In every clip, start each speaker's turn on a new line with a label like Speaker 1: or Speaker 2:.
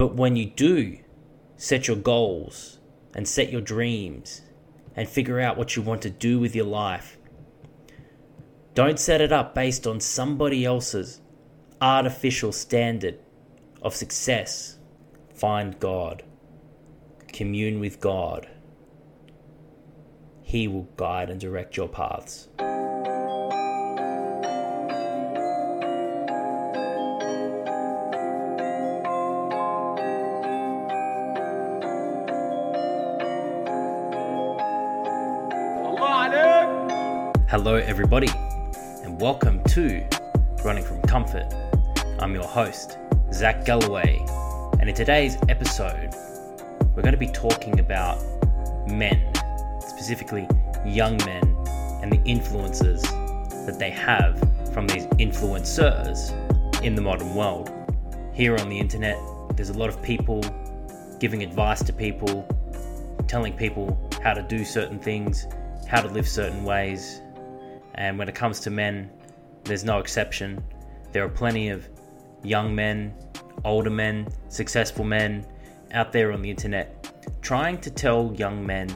Speaker 1: But when you do set your goals and set your dreams and figure out what you want to do with your life, don't set it up based on somebody else's artificial standard of success. Find God, commune with God. He will guide and direct your paths. Hello, everybody, and welcome to Running from Comfort. I'm your host, Zach Galloway, and in today's episode, we're going to be talking about men, specifically young men, and the influences that they have from these influencers in the modern world. Here on the internet, there's a lot of people giving advice to people, telling people how to do certain things how to live certain ways. And when it comes to men, there's no exception. There are plenty of young men, older men, successful men out there on the internet trying to tell young men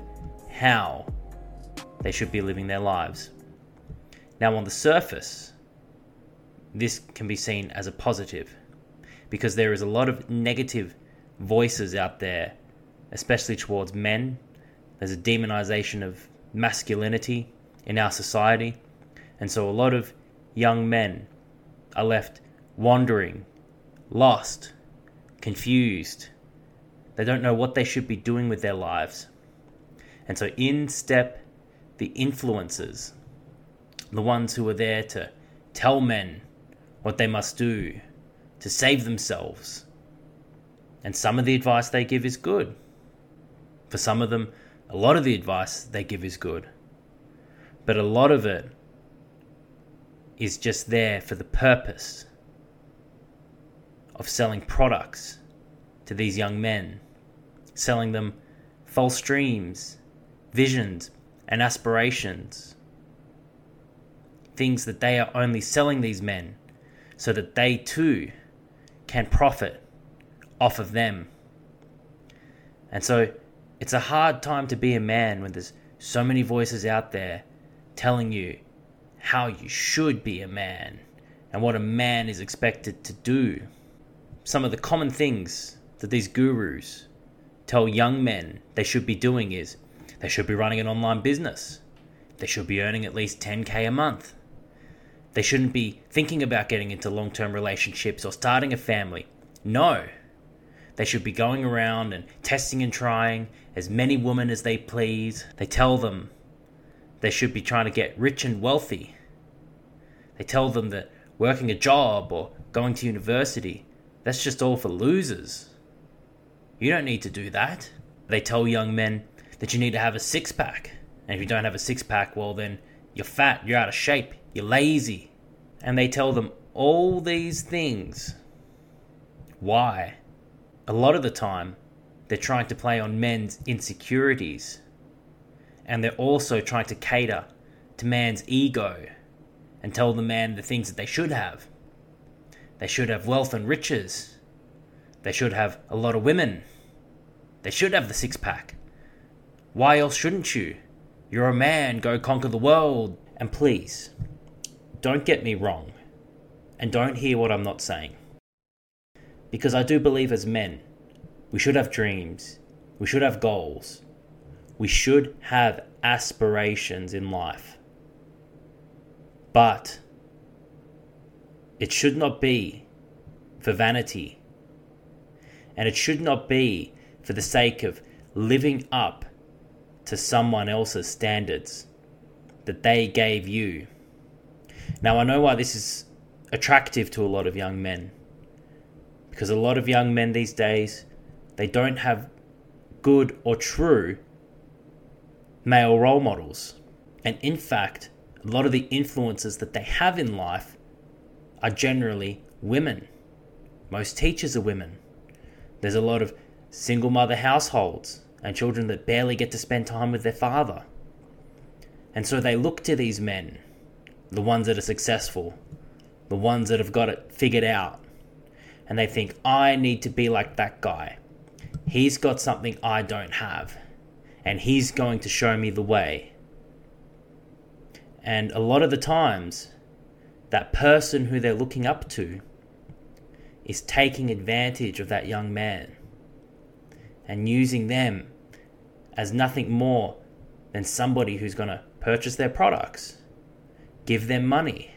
Speaker 1: how they should be living their lives. Now, on the surface, this can be seen as a positive because there is a lot of negative voices out there, especially towards men. There's a demonization of masculinity in our society. And so a lot of young men are left wandering, lost, confused. They don't know what they should be doing with their lives. And so in step the influencers, the ones who are there to tell men what they must do to save themselves. And some of the advice they give is good. For some of them, a lot of the advice they give is good, but a lot of it is just there for the purpose of selling products to these young men, selling them false dreams, visions, and aspirations. Things that they are only selling these men so that they too can profit off of them. And so it's a hard time to be a man when there's so many voices out there telling you how you should be a man and what a man is expected to do. Some of the common things that these gurus tell young men they should be doing is they should be running an online business. They should be earning at least 10k a month. They shouldn't be thinking about getting into long term relationships or starting a family. No, they should be going around and testing and trying as many women as they please. They tell them they should be trying to get rich and wealthy. They tell them that working a job or going to university, that's just all for losers. You don't need to do that. They tell young men that you need to have a six pack. And if you don't have a six pack, well, then you're fat, you're out of shape, you're lazy. And they tell them all these things. Why? a lot of the time, they're trying to play on men's insecurities. And they're also trying to cater to man's ego and tell the man the things that they should have. They should have wealth and riches. They should have a lot of women. They should have the six pack. Why else shouldn't you? You're a man, go conquer the world. And please, don't get me wrong, and don't hear what I'm not saying. Because I do believe as men, we should have dreams, we should have goals, we should have aspirations in life. But it should not be for vanity. And it should not be for the sake of living up to someone else's standards that they gave you. Now, I know why this is attractive to a lot of young men because a lot of young men these days they don't have good or true male role models. And in fact, a lot of the influences that they have in life are generally women. Most teachers are women. There's a lot of single mother households and children that barely get to spend time with their father. And so they look to these men, the ones that are successful, the ones that have got it figured out, and they think, I need to be like that guy. He's got something I don't have, and he's going to show me the way. And a lot of the times, that person who they're looking up to is taking advantage of that young man and using them as nothing more than somebody who's going to purchase their products, give them money,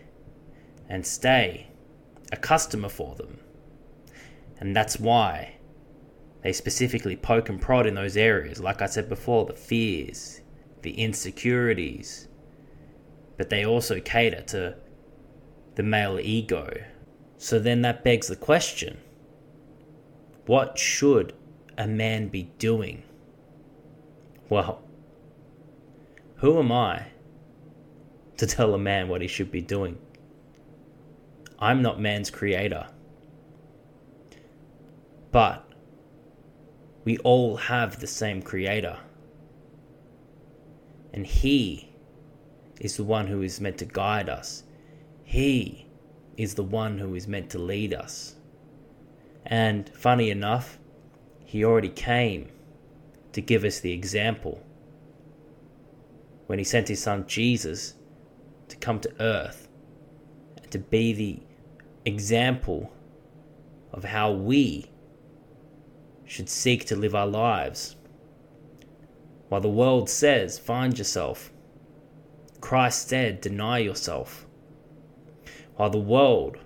Speaker 1: and stay a customer for them. And that's why they specifically poke and prod in those areas. Like I said before, the fears, the insecurities. But they also cater to the male ego. So then that begs the question what should a man be doing? Well, who am I to tell a man what he should be doing? I'm not man's creator. But we all have the same creator. And he is the one who is meant to guide us. He is the one who is meant to lead us. And funny enough, he already came to give us the example when he sent his son Jesus to come to earth and to be the example of how we should seek to live our lives. While the world says, find yourself, Christ said, deny yourself. While the world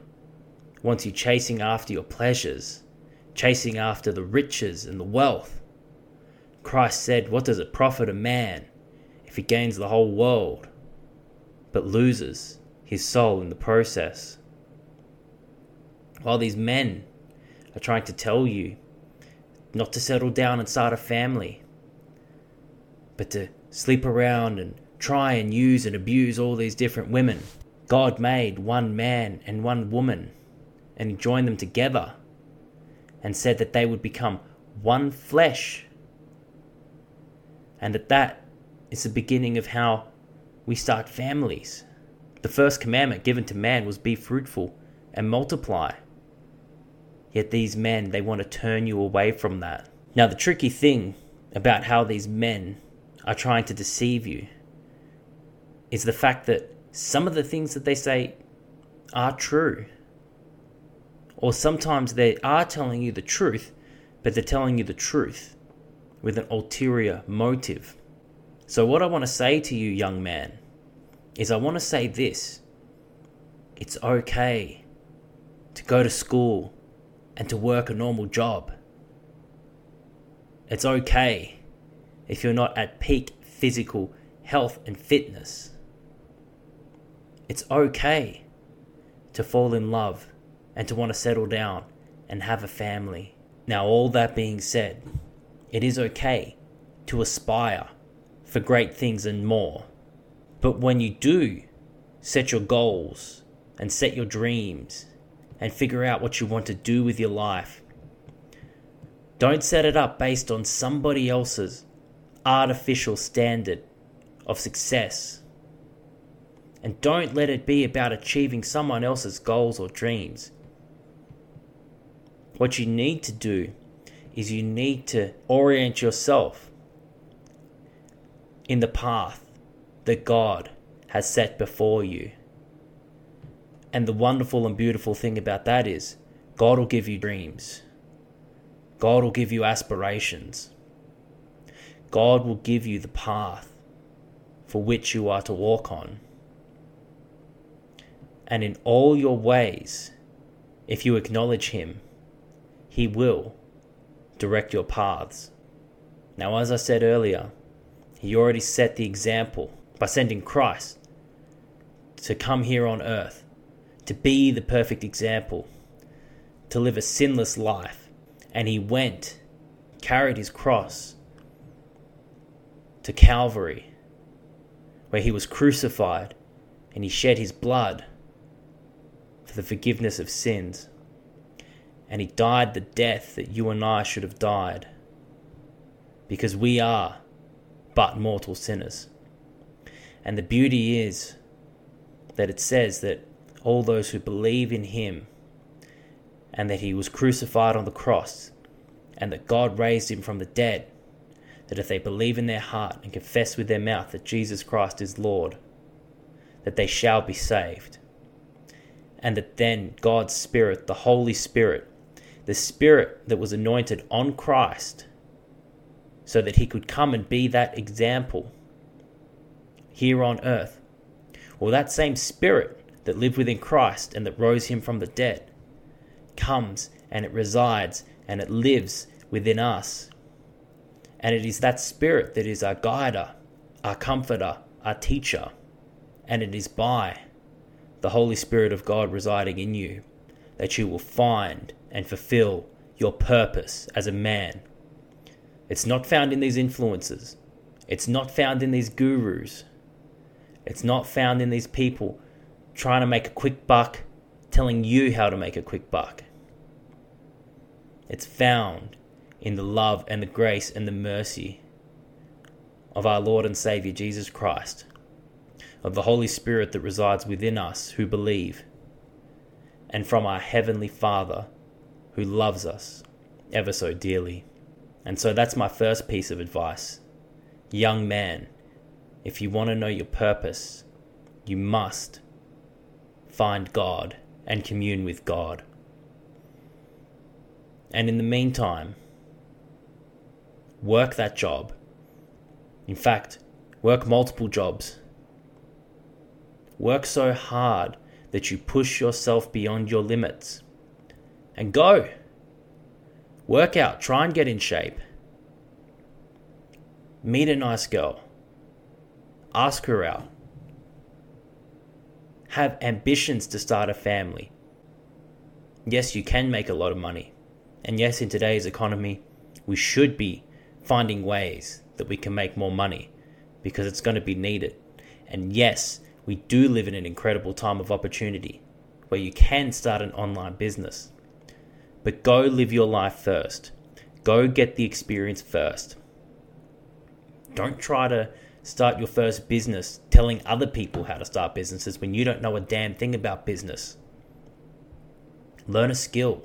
Speaker 1: wants you chasing after your pleasures, chasing after the riches and the wealth, Christ said, What does it profit a man if he gains the whole world but loses his soul in the process? While these men are trying to tell you not to settle down and start a family, but to sleep around and try and use and abuse all these different women. God made one man and one woman and joined them together and said that they would become one flesh. And that that is the beginning of how we start families. The first commandment given to man was be fruitful and multiply. Yet these men, they want to turn you away from that. Now, the tricky thing about how these men are trying to deceive you is the fact that some of the things that they say are true. Or sometimes they are telling you the truth, but they're telling you the truth with an ulterior motive. So, what I want to say to you, young man, is I want to say this it's okay to go to school and to work a normal job. It's okay if you're not at peak physical health and fitness. It's okay to fall in love and to want to settle down and have a family. Now, all that being said, it is okay to aspire for great things and more. But when you do set your goals and set your dreams and figure out what you want to do with your life. Don't set it up based on somebody else's artificial standard of success. And don't let it be about achieving someone else's goals or dreams. What you need to do is you need to orient yourself in the path that God has set before you. And the wonderful and beautiful thing about that is God will give you dreams. God will give you aspirations. God will give you the path for which you are to walk on. And in all your ways, if you acknowledge Him, He will direct your paths. Now, as I said earlier, He already set the example by sending Christ to come here on earth to be the perfect example, to live a sinless life. And he went, carried his cross to Calvary, where he was crucified and he shed his blood for the forgiveness of sins. And he died the death that you and I should have died, because we are but mortal sinners. And the beauty is that it says that all those who believe in him and that he was crucified on the cross, and that God raised him from the dead, that if they believe in their heart and confess with their mouth that Jesus Christ is Lord, that they shall be saved. And that then God's Spirit, the Holy Spirit, the Spirit that was anointed on Christ, so that he could come and be that example here on earth. Well, that same Spirit that lived within Christ and that rose him from the dead comes and it resides and it lives within us. And it is that Spirit that is our guider, our comforter, our teacher. And it is by the Holy Spirit of God residing in you that you will find and fulfill your purpose as a man. It's not found in these influences. It's not found in these gurus. It's not found in these people trying to make a quick buck, telling you how to make a quick buck. It's found in the love and the grace and the mercy of our Lord and Savior Jesus Christ, of the Holy Spirit that resides within us who believe, and from our Heavenly Father who loves us ever so dearly. And so that's my first piece of advice. Young man, if you want to know your purpose, you must find God and commune with God. And in the meantime, work that job. In fact, work multiple jobs. Work so hard that you push yourself beyond your limits. And go. Work out, try and get in shape. Meet a nice girl. Ask her out. Have ambitions to start a family. Yes, you can make a lot of money. And yes, in today's economy, we should be finding ways that we can make more money because it's going to be needed. And yes, we do live in an incredible time of opportunity where you can start an online business. But go live your life first. Go get the experience first. Don't try to start your first business telling other people how to start businesses when you don't know a damn thing about business. Learn a skill.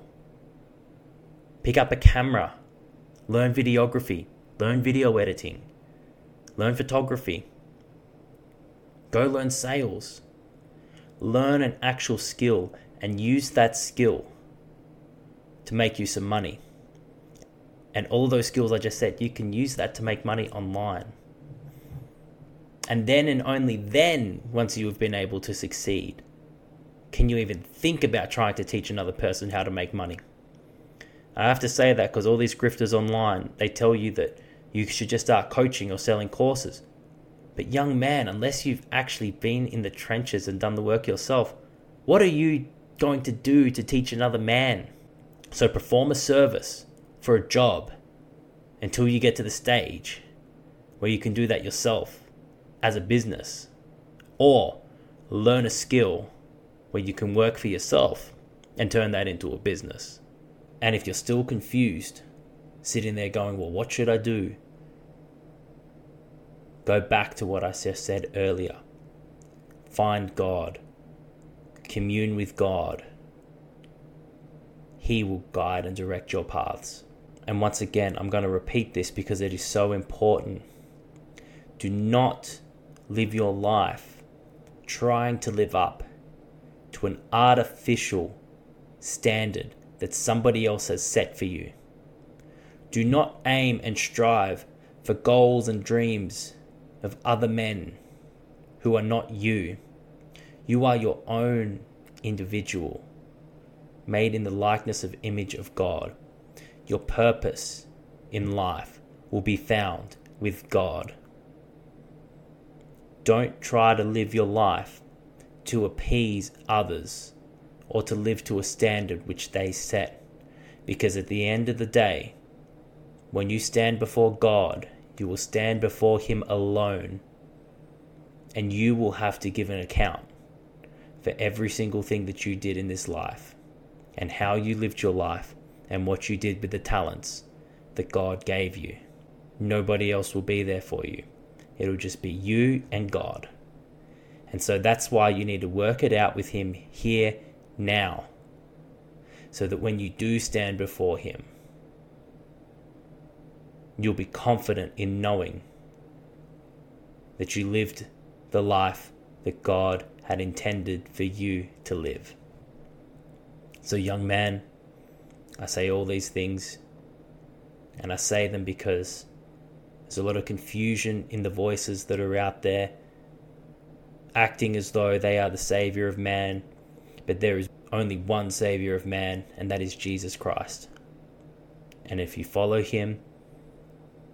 Speaker 1: Pick up a camera, learn videography, learn video editing, learn photography. Go learn sales. Learn an actual skill and use that skill to make you some money. And all those skills I just said, you can use that to make money online. And then and only then, once you have been able to succeed, can you even think about trying to teach another person how to make money. I have to say that because all these grifters online, they tell you that you should just start coaching or selling courses. But, young man, unless you've actually been in the trenches and done the work yourself, what are you going to do to teach another man? So, perform a service for a job until you get to the stage where you can do that yourself as a business, or learn a skill where you can work for yourself and turn that into a business. And if you're still confused, sitting there going, well, what should I do? Go back to what I just said earlier. Find God. Commune with God. He will guide and direct your paths. And once again, I'm going to repeat this because it is so important. Do not live your life trying to live up to an artificial standard that somebody else has set for you. Do not aim and strive for goals and dreams of other men who are not you. You are your own individual, made in the likeness of image of God. Your purpose in life will be found with God. Don't try to live your life to appease others or to live to a standard which they set. Because at the end of the day, when you stand before God, you will stand before Him alone, and you will have to give an account for every single thing that you did in this life, and how you lived your life, and what you did with the talents that God gave you. Nobody else will be there for you. It'll just be you and God. And so that's why you need to work it out with Him here now. so that when you do stand before Him, you'll be confident in knowing that you lived the life that God had intended for you to live. So, young man, I say all these things, and I say them because there's a lot of confusion in the voices that are out there, acting as though they are the Savior of man, but there is only one Savior of man, and that is Jesus Christ. And if you follow Him,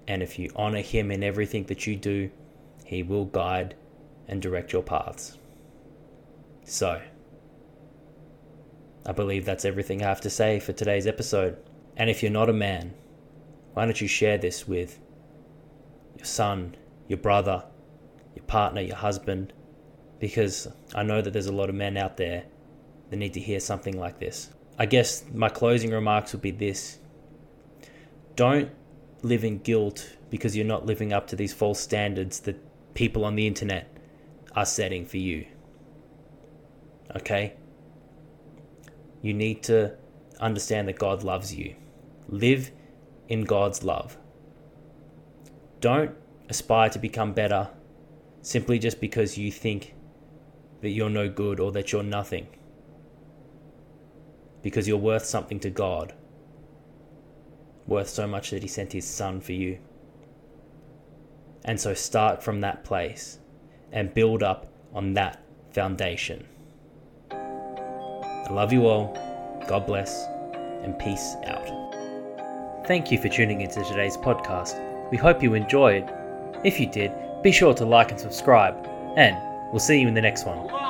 Speaker 1: and if you honor Him in everything that you do, He will guide and direct your paths. So, I believe that's everything I have to say for today's episode. And if you're not a man, why don't you share this with your son, your brother, your partner, your husband? Because I know that there's a lot of men out there that need to hear something like this. I guess my closing remarks would be this don't live in guilt because you're not living up to these false standards that people on the internet are setting for you. Okay? You need to understand that God loves you. Live in God's love. Don't aspire to become better simply just because you think that you're no good or that you're nothing. Because you're worth something to God. Worth so much that He sent His Son for you. And so start from that place and build up on that foundation. I love you all. God bless and peace out. Thank you for tuning into today's podcast. We hope you enjoyed. If you did, be sure to like and subscribe, and we'll see you in the next one.